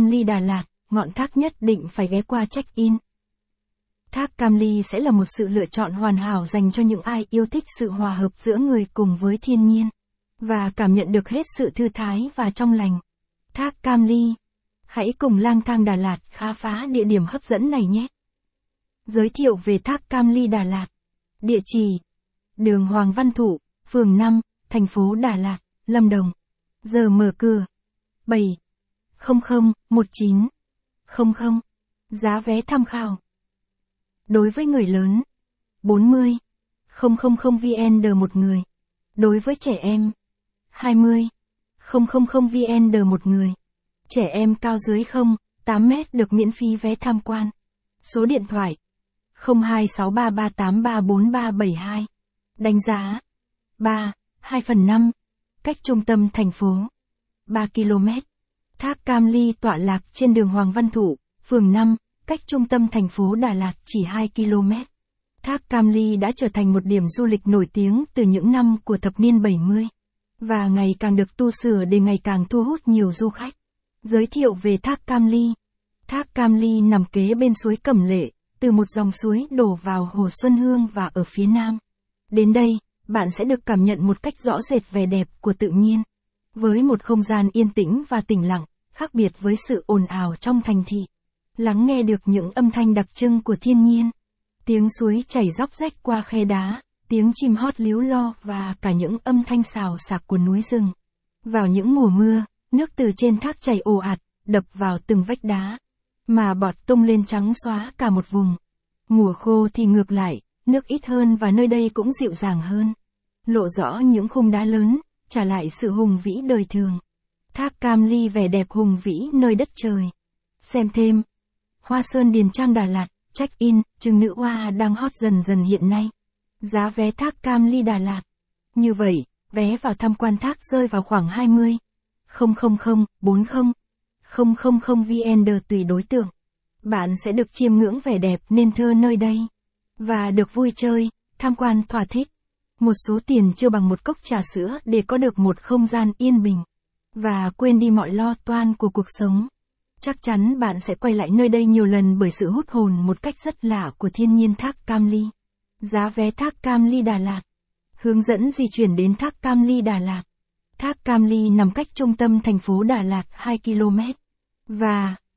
Cam Ly Đà Lạt, ngọn thác nhất định phải ghé qua check-in. Thác Cam Ly sẽ là một sự lựa chọn hoàn hảo dành cho những ai yêu thích sự hòa hợp giữa người cùng với thiên nhiên, và cảm nhận được hết sự thư thái và trong lành. Thác Cam Ly. Hãy cùng lang thang Đà Lạt khám phá địa điểm hấp dẫn này nhé. Giới thiệu về Thác Cam Ly Đà Lạt. Địa chỉ. Đường Hoàng Văn Thụ, phường 5, thành phố Đà Lạt, Lâm Đồng. Giờ mở cửa. 7. 0019 00. Giá vé tham khảo. Đối với người lớn. 40. 000 VN một người. Đối với trẻ em. 20. 000 VN một người. Trẻ em cao dưới 0, 8 mét được miễn phí vé tham quan. Số điện thoại 0263383432. Đánh giá 3, 2 phần 5. Cách trung tâm thành phố 3 km. Thác Cam Ly tọa lạc trên đường Hoàng Văn Thụ, phường 5, cách trung tâm thành phố Đà Lạt chỉ 2 km. Thác Cam Ly đã trở thành một điểm du lịch nổi tiếng từ những năm của thập niên 70 và ngày càng được tu sửa để ngày càng thu hút nhiều du khách. Giới thiệu về thác Cam Ly. Thác Cam Ly nằm kế bên suối Cẩm Lệ, từ một dòng suối đổ vào Hồ Xuân Hương và ở phía nam. Đến đây, bạn sẽ được cảm nhận một cách rõ rệt vẻ đẹp của tự nhiên. Với một không gian yên tĩnh và tĩnh lặng, khác biệt với sự ồn ào trong thành thị. Lắng nghe được những âm thanh đặc trưng của thiên nhiên. Tiếng suối chảy róc rách qua khe đá, tiếng chim hót líu lo và cả những âm thanh xào xạc của núi rừng. Vào những mùa mưa, nước từ trên thác chảy ồ ạt, đập vào từng vách đá, mà bọt tung lên trắng xóa cả một vùng. Mùa khô thì ngược lại, nước ít hơn và nơi đây cũng dịu dàng hơn. Lộ rõ những khung đá lớn, trả lại sự hùng vĩ đời thường. Thác Cam Ly vẻ đẹp hùng vĩ nơi đất trời. Xem thêm. Hoa Sơn Điền Trang Đà Lạt, check-in, trừng nữ hoa đang hot dần dần hiện nay. Giá vé thác Cam Ly Đà Lạt. Như vậy, vé vào tham quan thác rơi vào khoảng 20. 000, 40, 000 VN tùy đối tượng. Bạn sẽ được chiêm ngưỡng vẻ đẹp nên thơ nơi đây. Và được vui chơi, tham quan thỏa thích. Một số tiền chưa bằng một cốc trà sữa để có được một không gian yên bình. Và quên đi mọi lo toan của cuộc sống. Chắc chắn bạn sẽ quay lại nơi đây nhiều lần bởi sự hút hồn một cách rất lạ của thiên nhiên thác Cam Ly. Giá vé thác Cam Ly Đà Lạt. Hướng dẫn di chuyển đến thác Cam Ly Đà Lạt. Thác Cam Ly nằm cách trung tâm thành phố Đà Lạt 2 km. Và,